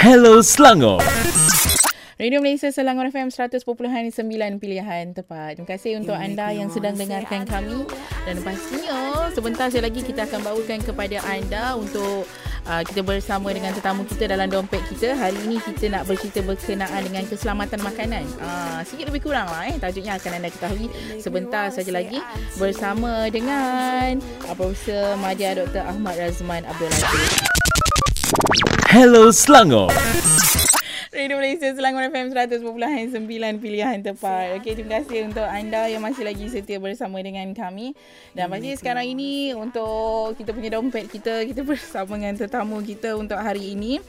Hello Selangor. Radio Malaysia Selangor FM 100.9 pilihan tepat. Terima kasih untuk anda yang sedang dengarkan kami dan pastinya sebentar saya lagi kita akan bawakan kepada anda untuk uh, kita bersama dengan tetamu kita dalam dompet kita. Hari ini kita nak bercerita berkenaan dengan keselamatan makanan. Uh, sikit lebih kurang lah eh tajuknya akan anda ketahui sebentar saja lagi bersama dengan uh, Profesor Madya Dr. Ahmad Razman Abdul Latif. Hello Selangor. Radio Malaysia Selangor FM 100.9 pilihan tepat. Okey, terima kasih untuk anda yang masih lagi setia bersama dengan kami. Dan pasti sekarang ini untuk kita punya dompet kita, kita bersama dengan tetamu kita untuk hari ini.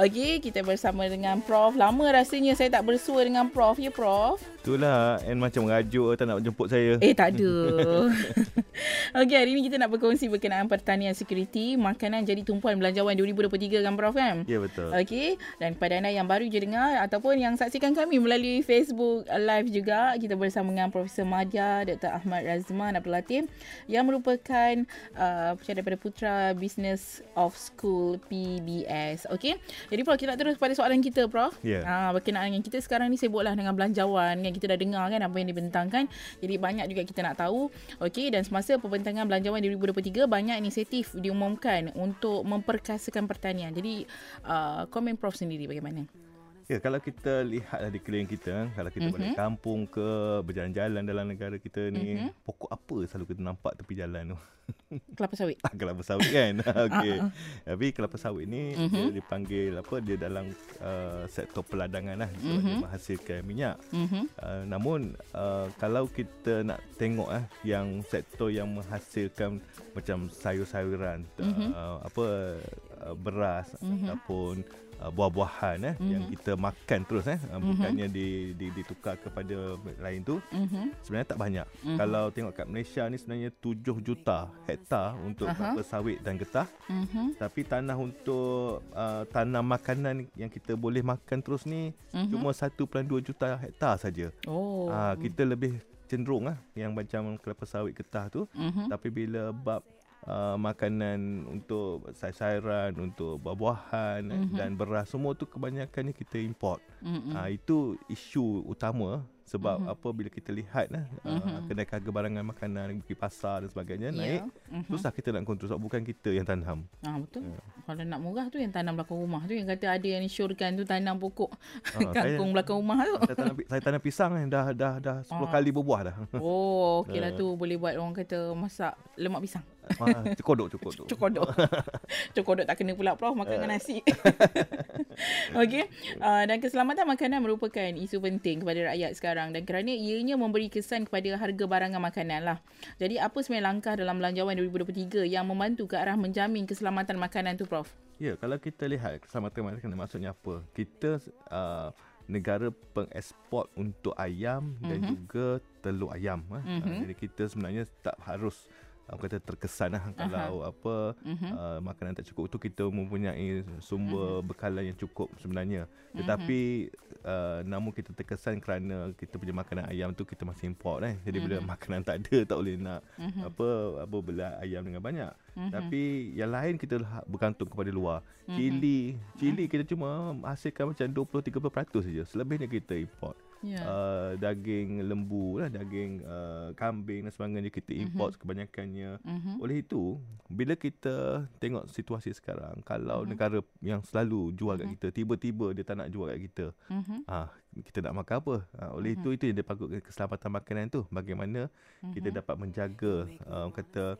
Okey, kita bersama dengan Prof. Lama rasanya saya tak bersua dengan Prof. Ya, Prof? Itulah and macam merajuk tak nak jemput saya. Eh, tak ada. Okey, hari ini kita nak berkongsi berkenaan pertanian security, makanan jadi tumpuan belanjawan 2023 kan, Prof kan? Ya, betul. Okey, dan kepada anda yang baru je dengar ataupun yang saksikan kami melalui Facebook Live juga kita bersama dengan Profesor Madya Dr. Ahmad Razman Abdul Latif yang merupakan uh, daripada Putra Business of School PBS. Okey. Jadi Prof kita nak terus pada soalan kita Prof. Ya. Ah berkenaan dengan kita sekarang ni sibuklah dengan belanjawan yang kita dah dengar kan apa yang dibentangkan. Jadi banyak juga kita nak tahu. Okey dan semasa pembentangan belanjawan 2023 banyak inisiatif diumumkan untuk memperkasakan pertanian. Jadi uh, komen Prof sendiri bagaimana? Ya, kalau kita lihat di keliling kita, kalau kita mm-hmm. balik kampung ke, berjalan-jalan dalam negara kita ni, mm-hmm. pokok apa selalu kita nampak tepi jalan tu? Kelapa sawit. kelapa sawit kan. Okey. Tapi kelapa sawit ni mm-hmm. dia dipanggil apa? Dia dalam uh, sektor peladangan lah. Mm-hmm. Dia menghasilkan minyak. Mm-hmm. Uh, namun uh, kalau kita nak tengok ah uh, yang sektor yang menghasilkan macam sayur-sayuran mm-hmm. uh, apa uh, beras mm-hmm. ataupun uh, buah-buahan eh mm-hmm. yang kita makan terus eh uh, bukannya mm-hmm. di, di ditukar kepada lain tu mm-hmm. sebenarnya tak banyak mm-hmm. kalau tengok kat Malaysia ni sebenarnya 7 juta hektar untuk uh-huh. sawit dan getah mm-hmm. tapi tanah untuk uh, tanam makanan yang kita boleh makan terus ni mm-hmm. cuma 1.2 juta hektar saja oh uh, kita lebih cenderung ah yang macam kelapa sawit getah tu mm-hmm. tapi bila bab uh, makanan untuk sayur-sayuran, untuk buah-buahan mm-hmm. dan beras semua tu kebanyakannya kita import. Mm-hmm. Uh, itu isu utama sebab mm-hmm. apa bila kita lihat nah mm-hmm. uh, kenaikan harga barangan makanan pergi pasar dan sebagainya yeah. naik mm-hmm. susah kita nak kontrol sebab bukan kita yang tanam. Ah betul. Yeah. Kalau nak murah tu yang tanam belakang rumah tu yang kata ada yang syorkan tu tanam pokok uh, kangkung saya, belakang rumah tu. Saya tanam, saya tanam pisang eh, dah dah dah 10 uh. kali berbuah dah. Oh okeylah uh. tu boleh buat orang kata masak lemak pisang. Ah, cukodok, cukodok. cukodok. cukodok tak kena pula Prof makan dengan nasi. Okey. Uh, dan keselamatan makanan merupakan isu penting kepada rakyat sekarang dan kerana ianya memberi kesan kepada harga barangan makanan lah. Jadi apa sebenarnya langkah dalam belanjawan 2023 yang membantu ke arah menjamin keselamatan makanan tu Prof? Ya, kalau kita lihat keselamatan makanan maksudnya apa? Kita uh, negara pengeksport untuk ayam mm-hmm. dan mhm. juga telur ayam. Mm-hmm. Uh, jadi kita sebenarnya tak harus apa kata terkesan lah kalau uh-huh. apa uh-huh. uh, makanan tak cukup tu kita mempunyai sumber uh-huh. bekalan yang cukup sebenarnya tetapi uh-huh. uh, namun kita terkesan kerana kita punya makanan ayam tu kita masih import eh jadi uh-huh. bila makanan tak ada tak boleh nak uh-huh. apa apa bela ayam dengan banyak uh-huh. tapi yang lain kita bergantung kepada luar uh-huh. cili cili uh-huh. kita cuma hasilkan macam 20 30% saja selebihnya kita import yeah. uh, daging lembu lah daging uh, kambing dan sebagainya kita mhm. import uh-huh. kebanyakannya uh-huh. oleh itu bila kita tengok situasi sekarang kalau uh-huh. negara yang selalu jual uh-huh. kat kita tiba-tiba dia tak nak jual kat kita uh-huh. ah kita nak makan apa uh, oleh uh-huh. itu itu yang dia patut keselamatan makanan tu bagaimana uh-huh. kita dapat menjaga uh, kata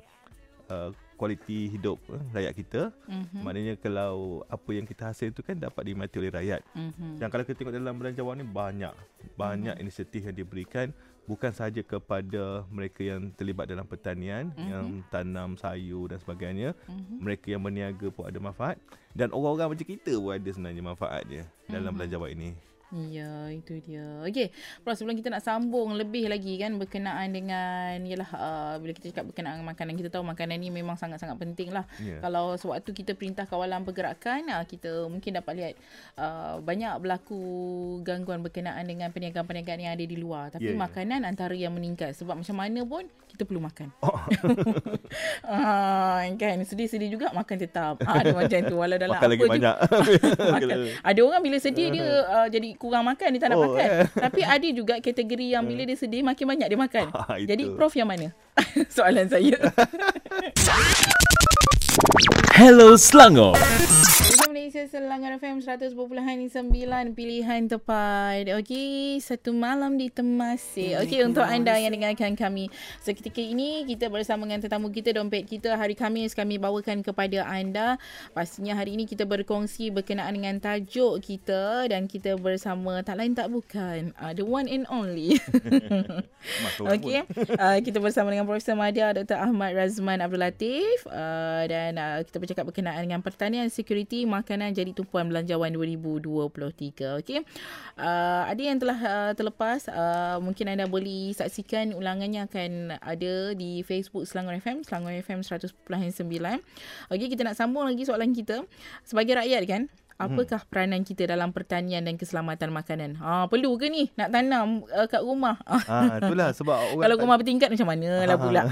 uh, kualiti hidup uh, rakyat kita. Mm-hmm. Maknanya kalau apa yang kita hasil itu kan dapat dinikmati oleh rakyat. Mm-hmm. Dan kalau kita tengok dalam belanjawan ni banyak banyak mm-hmm. inisiatif yang diberikan bukan sahaja kepada mereka yang terlibat dalam pertanian mm-hmm. yang tanam sayur dan sebagainya. Mm-hmm. Mereka yang berniaga pun ada manfaat dan orang-orang macam kita pun ada sebenarnya manfaat dia mm-hmm. dalam belanjawan ini. Ya, itu dia. Okey, Prof, sebelum kita nak sambung lebih lagi kan berkenaan dengan yalah uh, bila kita cakap berkenaan dengan makanan, kita tahu makanan ni memang sangat-sangat penting lah. Ya. Kalau sewaktu kita perintah kawalan pergerakan, uh, kita mungkin dapat lihat uh, banyak berlaku gangguan berkenaan dengan perniagaan-perniagaan yang ada di luar. Tapi Ya, ya. makanan antara yang meningkat sebab macam mana pun kita perlu makan. Oh. Ah, kan sedih-sedih juga makan tetap. Ah, ada macam tu walau dalam Makan apa lagi banyak. makan. Ada orang bila sedih dia uh, jadi kurang makan dia tak nak Oh, makan. eh. Tapi ada juga kategori yang bila dia sedih makin banyak dia makan. Ah, itu. jadi prof yang mana? Soalan saya. Hello Selangor. Malaysia Selangor FM 100.9 pilihan tepat. Okey, satu malam di Temasek. Okey, untuk anda yang dengarkan kami seketika ini kita bersama dengan tetamu kita dompet kita hari Khamis kami bawakan kepada anda. Pastinya hari ini kita berkongsi berkenaan dengan tajuk kita dan kita bersama tak lain tak bukan uh, the one and only. Okey. Uh, kita bersama dengan Profesor Madya Dr. Ahmad Razman Abdul Latif uh, dan uh, kita bercakap berkenaan dengan pertanian security makanan jadi tumpuan belanjawan 2023. Okey. Uh, ada yang telah uh, terlepas uh, mungkin anda boleh saksikan ulangannya akan ada di Facebook Selangor FM Selangor FM 100.9. Okey, kita nak sambung lagi soalan kita sebagai rakyat kan Apakah peranan kita dalam pertanian dan keselamatan makanan? Ha, perlu ke ni nak tanam uh, kat rumah? Ah, itulah sebab orang Kalau rumah bertingkat macam mana lah pula.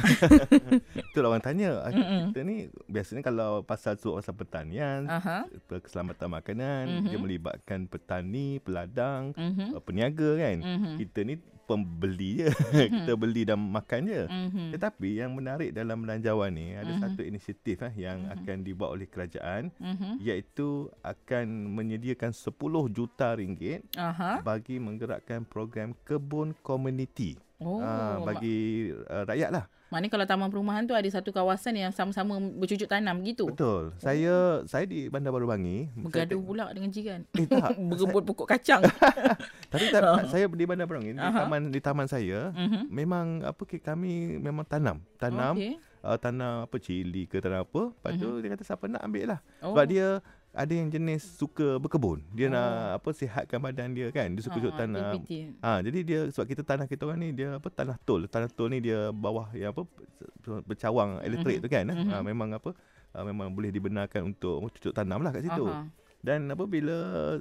Itulah orang tanya. Ah, Kita ni biasanya kalau pasal tu pasal pertanian, Aha. keselamatan makanan, dia melibatkan petani, peladang, Mhm. uh, peniaga kan. Mhm. Kita ni pembeli je. kita beli dan makan je. Mhm. Tetapi yang menarik dalam belanjawan ni ada satu inisiatif eh yang akan dibuat oleh kerajaan Mhm. iaitu akan menyediakan 10 juta ringgit Aha. bagi menggerakkan program kebun komuniti. Oh, Ah, bagi uh, rakyat lah. Maknanya kalau taman perumahan tu ada satu kawasan yang sama-sama bercucuk tanam gitu. Betul. Saya saya di Bandar Baru Bangi. Bergaduh Saya, pula dengan jiran. Eh, tak. Berebut pokok kacang. tapi tak, saya di Bandar Baru Bangi di Aha. taman di taman saya Mhm. memang apa kami memang tanam. Tanam Okey. uh, tanam apa cili ke tanam apa. Lepas tu dia kata siapa nak ambil lah. Oh. Sebab dia ada yang jenis suka berkebun. Dia Oh. nak apa sihatkan badan dia kan. Dia suka Ah, duduk tanam. aktiviti. Ha, jadi dia sebab kita tanah kita orang ni dia apa tanah tol. Tanah tol ni dia bawah yang apa bercawang elektrik Mhm. tu kan. Mhm. Ha, memang apa uh, memang boleh dibenarkan untuk cucuk tanam lah kat situ. Aha. Dan apabila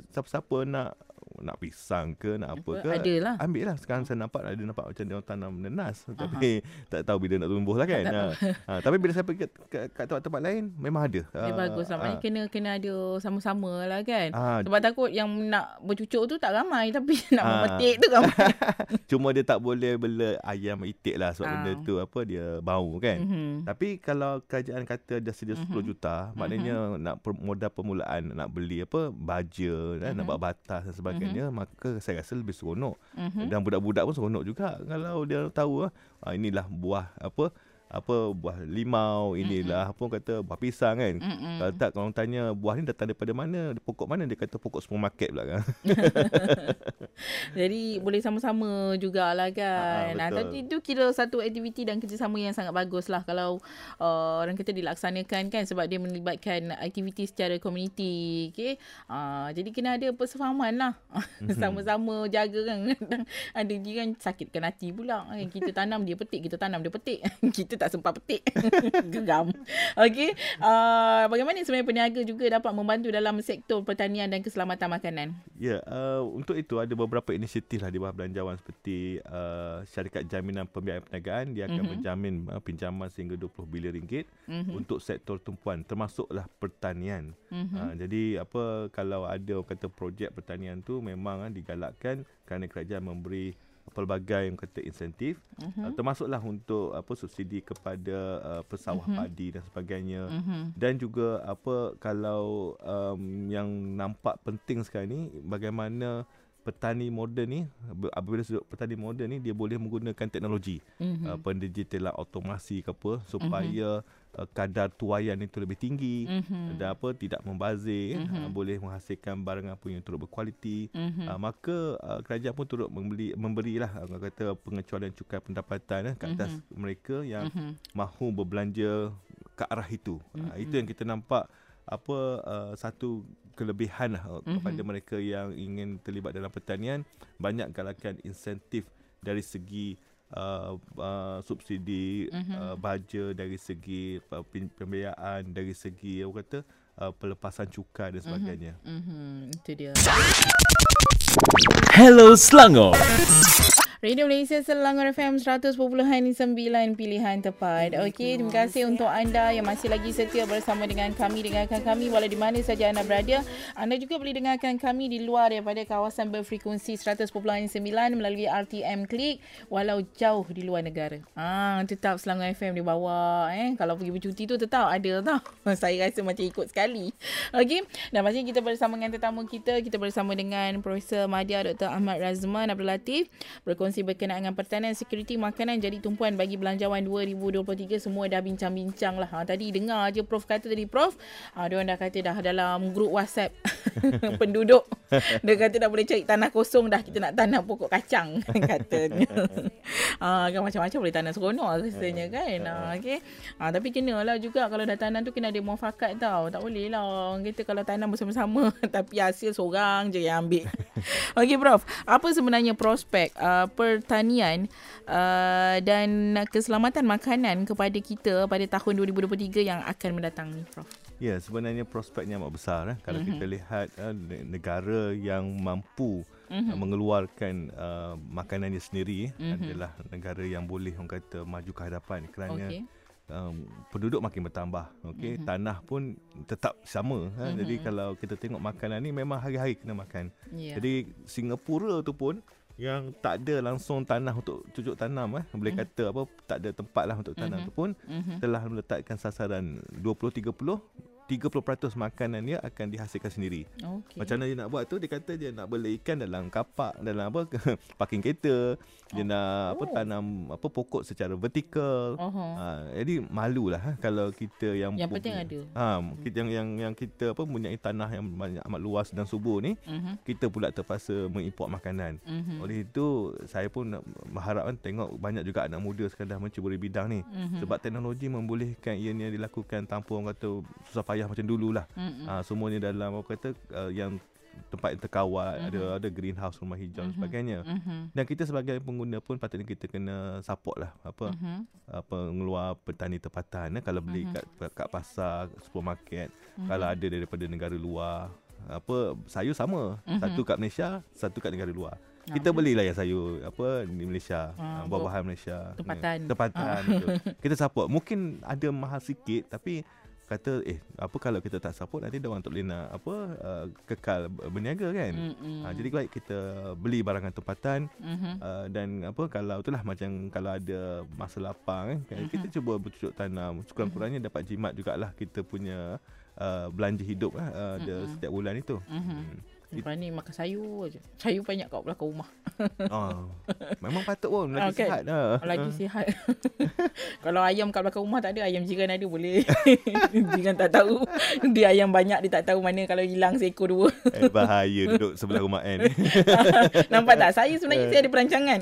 siapa-siapa nak nak pisang ke nak apa ke Ada lah. ambil lah sekarang saya nampak ada nampak macam dia orang tanam nenas tapi tak tahu bila nak tumbuh lah kan ha. ha, tapi bila saya pergi kat, tempat-tempat lain memang ada Dia bagus lah. Maknanya kena kena ada sama-sama lah kan. Ah, Sebab takut yang nak bercucuk tu tak ramai. Tapi nak Ah. memetik tu ramai. cuma dia tak boleh bela ayam itik lah sebab Ah. benda tu apa dia bau kan Mhm. Tapi kalau kerajaan kata dia sedia 10 juta, maknanya nak per, modal permulaan nak beli apa baja dan nak buat batas dan sebagainya, maka saya rasa lebih seronok. Mhm. Dan budak-budak pun seronok juga kalau dia tahu ah ah, inilah buah apa apa buah limau inilah apa orang kata buah pisang kan. Mm-mm. Kalau tak kalau tanya buah ni datang daripada mana, pokok mana dia kata pokok supermarket pula kan. Jadi boleh sama-sama jugalah kan. Ah, Ah, betul. tapi itu kira satu aktiviti dan kerjasama yang sangat bagus lah kalau uh, orang kata dilaksanakan kan sebab dia melibatkan aktiviti secara komuniti. Okay? Uh, jadi kena ada persefahaman lah. Mhm. Sama-sama jaga kan. Ada jiran sakitkan hati pula. kan. Kita tanam dia petik, kita tanam dia petik. kita tak sempat petik. Geram. Okay. Uh, bagaimana sebenarnya peniaga juga dapat membantu dalam sektor pertanian dan keselamatan makanan? Ya, uh, untuk itu ada beberapa inisiatif lah di bawah belanjawan seperti uh, syarikat jaminan pembiayaan perniagaan dia akan Mhm. menjamin uh, pinjaman sehingga 20 bilion ringgit Mhm. untuk sektor tumpuan termasuklah pertanian. Mhm. Uh, jadi apa kalau ada kata projek pertanian tu memang uh, digalakkan kerana kerajaan memberi pelbagai yang kata insentif Mhm. uh, termasuklah untuk apa subsidi kepada uh, pesawah Mhm. padi dan sebagainya Mhm. dan juga apa kalau um, yang nampak penting sekarang ni bagaimana petani moden ni apabila sudut petani moden ni dia boleh menggunakan teknologi Mhm. uh, pendigitalan automasi ke apa supaya uh, kadar tuaian itu lebih tinggi Mhm. dan apa tidak membazir Mhm. uh, boleh menghasilkan barang apa yang turut berkualiti Mhm. uh, maka uh, kerajaan pun turut membeli memberilah uh, kata pengecualian cukai pendapatan uh, ke atas mereka yang Mhm. mahu berbelanja ke arah itu. Mm-hmm. Uh, itu yang kita nampak apa uh, satu kelebihan lah mm-hmm. kepada mereka yang ingin terlibat dalam pertanian banyak galakan insentif dari segi uh, uh, subsidi mm-hmm. uh, baja dari segi uh, pembiayaan dari segi apa kata uh, pelepasan cukai dan sebagainya. Mm-hmm. Itu dia. Hello Selangor. Radio Malaysia Selangor FM 100.9 pilihan tepat. Okey, terima kasih untuk anda yang masih lagi setia bersama dengan kami dengarkan kami walau di mana saja anda berada. Anda juga boleh dengarkan kami di luar daripada kawasan berfrekuensi 100.9 melalui RTM Klik walau jauh di luar negara. Ah, tetap Selangor FM di bawah eh. Kalau pergi bercuti tu tetap ada tau. Saya rasa macam ikut sekali. Okey, dan pastinya kita bersama dengan tetamu kita, kita bersama dengan Profesor Madya Dr. Ahmad Razman Abdul Latif berkongsi berkongsi berkenaan dengan pertanian sekuriti makanan jadi tumpuan bagi belanjawan 2023 semua dah bincang-bincang lah. Ha, tadi dengar je Prof kata tadi Prof, ha, dia orang dah kata dah dalam grup WhatsApp penduduk. Dia kata dah boleh cari tanah kosong dah kita nak tanam pokok kacang katanya. ha, kan macam-macam boleh tanam seronok rasanya kan. Ha, okay. ha, tapi kena lah juga kalau dah tanam tu kena ada muafakat tau. Tak boleh lah kata kalau tanam bersama-sama tapi hasil seorang je yang ambil. Okey Prof, apa sebenarnya prospek uh, pertanian uh, dan keselamatan makanan kepada kita pada tahun 2023 yang akan mendatang ni Prof? Ya, sebenarnya prospeknya amat besar eh. kalau mm-hmm. kita lihat uh, negara yang mampu mm-hmm. uh, mengeluarkan uh, makanannya sendiri mm-hmm. adalah negara yang boleh orang kata maju ke hadapan kerana okay um, penduduk makin bertambah okey mm-hmm. tanah pun tetap sama ha? mm-hmm. jadi kalau kita tengok makanan ni memang hari-hari kena makan yeah. jadi Singapura tu pun yang tak ada langsung tanah untuk cucuk tanam eh boleh mm-hmm. kata apa tak ada tempat lah untuk tanam mm-hmm. tu pun mm-hmm. telah meletakkan sasaran 20 30 30% makanan dia akan dihasilkan sendiri. Okay. Macam mana dia nak buat tu? Dia kata dia nak beli ikan dalam kapak, dalam apa parking kereta. Dia oh. nak apa oh. tanam apa pokok secara vertikal. Uh-huh. Ha, jadi malulah ha, kalau kita yang Yang penting ada. Ha, kita yang yang yang kita apa mempunyai tanah yang banyak amat luas dan subur ni, uh-huh. kita pula terpaksa mengimport makanan. Uh-huh. Oleh itu saya pun nak berharap kan tengok banyak juga anak muda sekarang dah mencuburi bidang ni. Uh-huh. Sebab teknologi membolehkan ianya dilakukan tanpa orang kata susah payah payah macam dululah. Ha, semuanya dalam apa kata uh, yang tempat yang terkawal mm-hmm. ada ada greenhouse rumah hijau mm-hmm. dan sebagainya. Mm-hmm. Dan kita sebagai pengguna pun patutnya kita kena support lah apa mm-hmm. apa ngeluar petani tempatan eh, kalau beli mm-hmm. kat kat pasar supermarket mm-hmm. kalau ada daripada negara luar apa sayur sama mm-hmm. satu kat Malaysia satu kat negara luar. Kita belilah yang sayur apa di Malaysia, uh, buah-buahan Malaysia. Tempatan. Tempatan. Uh. kita support. Mungkin ada mahal sikit tapi kata eh apa kalau kita tak support nanti dia orang tak boleh nak apa uh, kekal berniaga kan mm-hmm. uh, jadi baik kita beli barangan tempatan mm-hmm. uh, dan apa kalau itulah macam kalau ada masa lapang kan mm-hmm. kita cuba bercucuk tanam kurang-kurangnya dapat jimat jugalah kita punya uh, belanja hidup lah uh, mm-hmm. setiap bulan itu mm-hmm. hmm. Lepas ni makan sayur je. Sayur banyak kat belakang rumah. Oh, memang patut pun. Lagi okay. sihat dah. Lagi sihat. Kalau ayam kat belakang rumah tak ada, ayam jiran ada boleh. jiran tak tahu. Dia ayam banyak, dia tak tahu mana kalau hilang seekor dua. eh, bahaya duduk sebelah rumah kan. Nampak tak? Saya sebenarnya saya ada perancangan.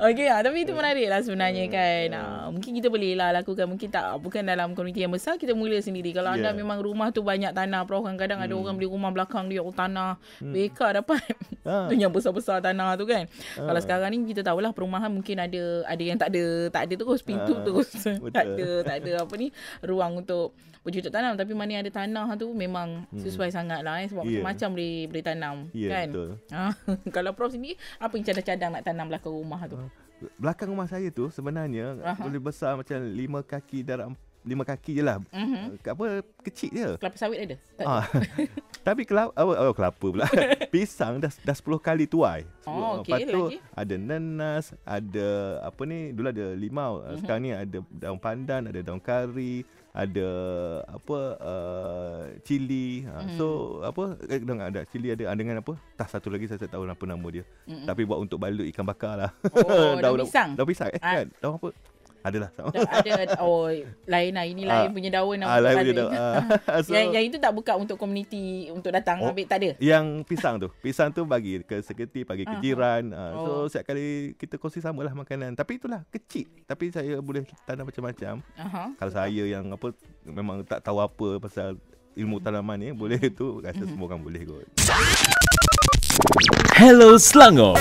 Okey, ah, tapi itu menarik lah sebenarnya kan. Ah, mungkin kita boleh lah lakukan. Mungkin tak, bukan dalam komuniti yang besar, kita mula sendiri. Kalau yeah. anda memang rumah tu banyak tanah, kadang-kadang hmm. ada orang beli rumah rumah belakang dia oh, tanah hmm. bekar dapat ha. yang besar-besar tanah tu kan ha. kalau sekarang ni kita tahulah perumahan mungkin ada ada yang tak ada tak ada terus pintu ha. terus tak ada tak ada apa ni ruang untuk bercucuk tanam tapi mana yang ada tanah tu memang hmm. sesuai sangat lah eh, sebab yeah. macam-macam boleh boleh tanam yeah, kan betul. Ha. kalau prof sini apa yang cadang-cadang nak tanam belakang rumah tu belakang rumah saya tu sebenarnya Aha. boleh besar macam lima kaki darab lima kaki je lah. Mm-hmm. Apa kecil je. Kelapa sawit ada. Ah. Tapi kelapa oh, oh, kelapa pula. Pisang dah dah 10 kali tuai. Oh, okey lagi. Ada nanas, ada apa ni? Dulu ada limau. Mm-hmm. Sekarang ni ada daun pandan, ada daun kari, ada apa uh, cili. Mm-hmm. So apa eh, ada cili ada dengan apa? Tak satu lagi saya tak tahu apa nama dia. Mm-hmm. Tapi buat untuk balut ikan bakar lah. Oh, daun, daun pisang. Daun pisang eh, ah. kan? Daun apa? Adalah sama. Dah ada oh lain lah ini lain Ah. punya daun Ah, lain tak punya daun. Ah, so- yang yang itu tak buka untuk komuniti untuk datang Oh. ambil tak ada. Yang pisang tu Pisang tu bagi ke sekretari Bagi ke Aha. jiran uh, So Oh. setiap kali Kita kongsi samalah makanan Tapi itulah kecil Tapi saya boleh tanam macam-macam Aha. Kalau saya yang apa Memang tak tahu apa Pasal ilmu tanaman ni Boleh tu Rasa semua orang boleh kot Hello Selangor.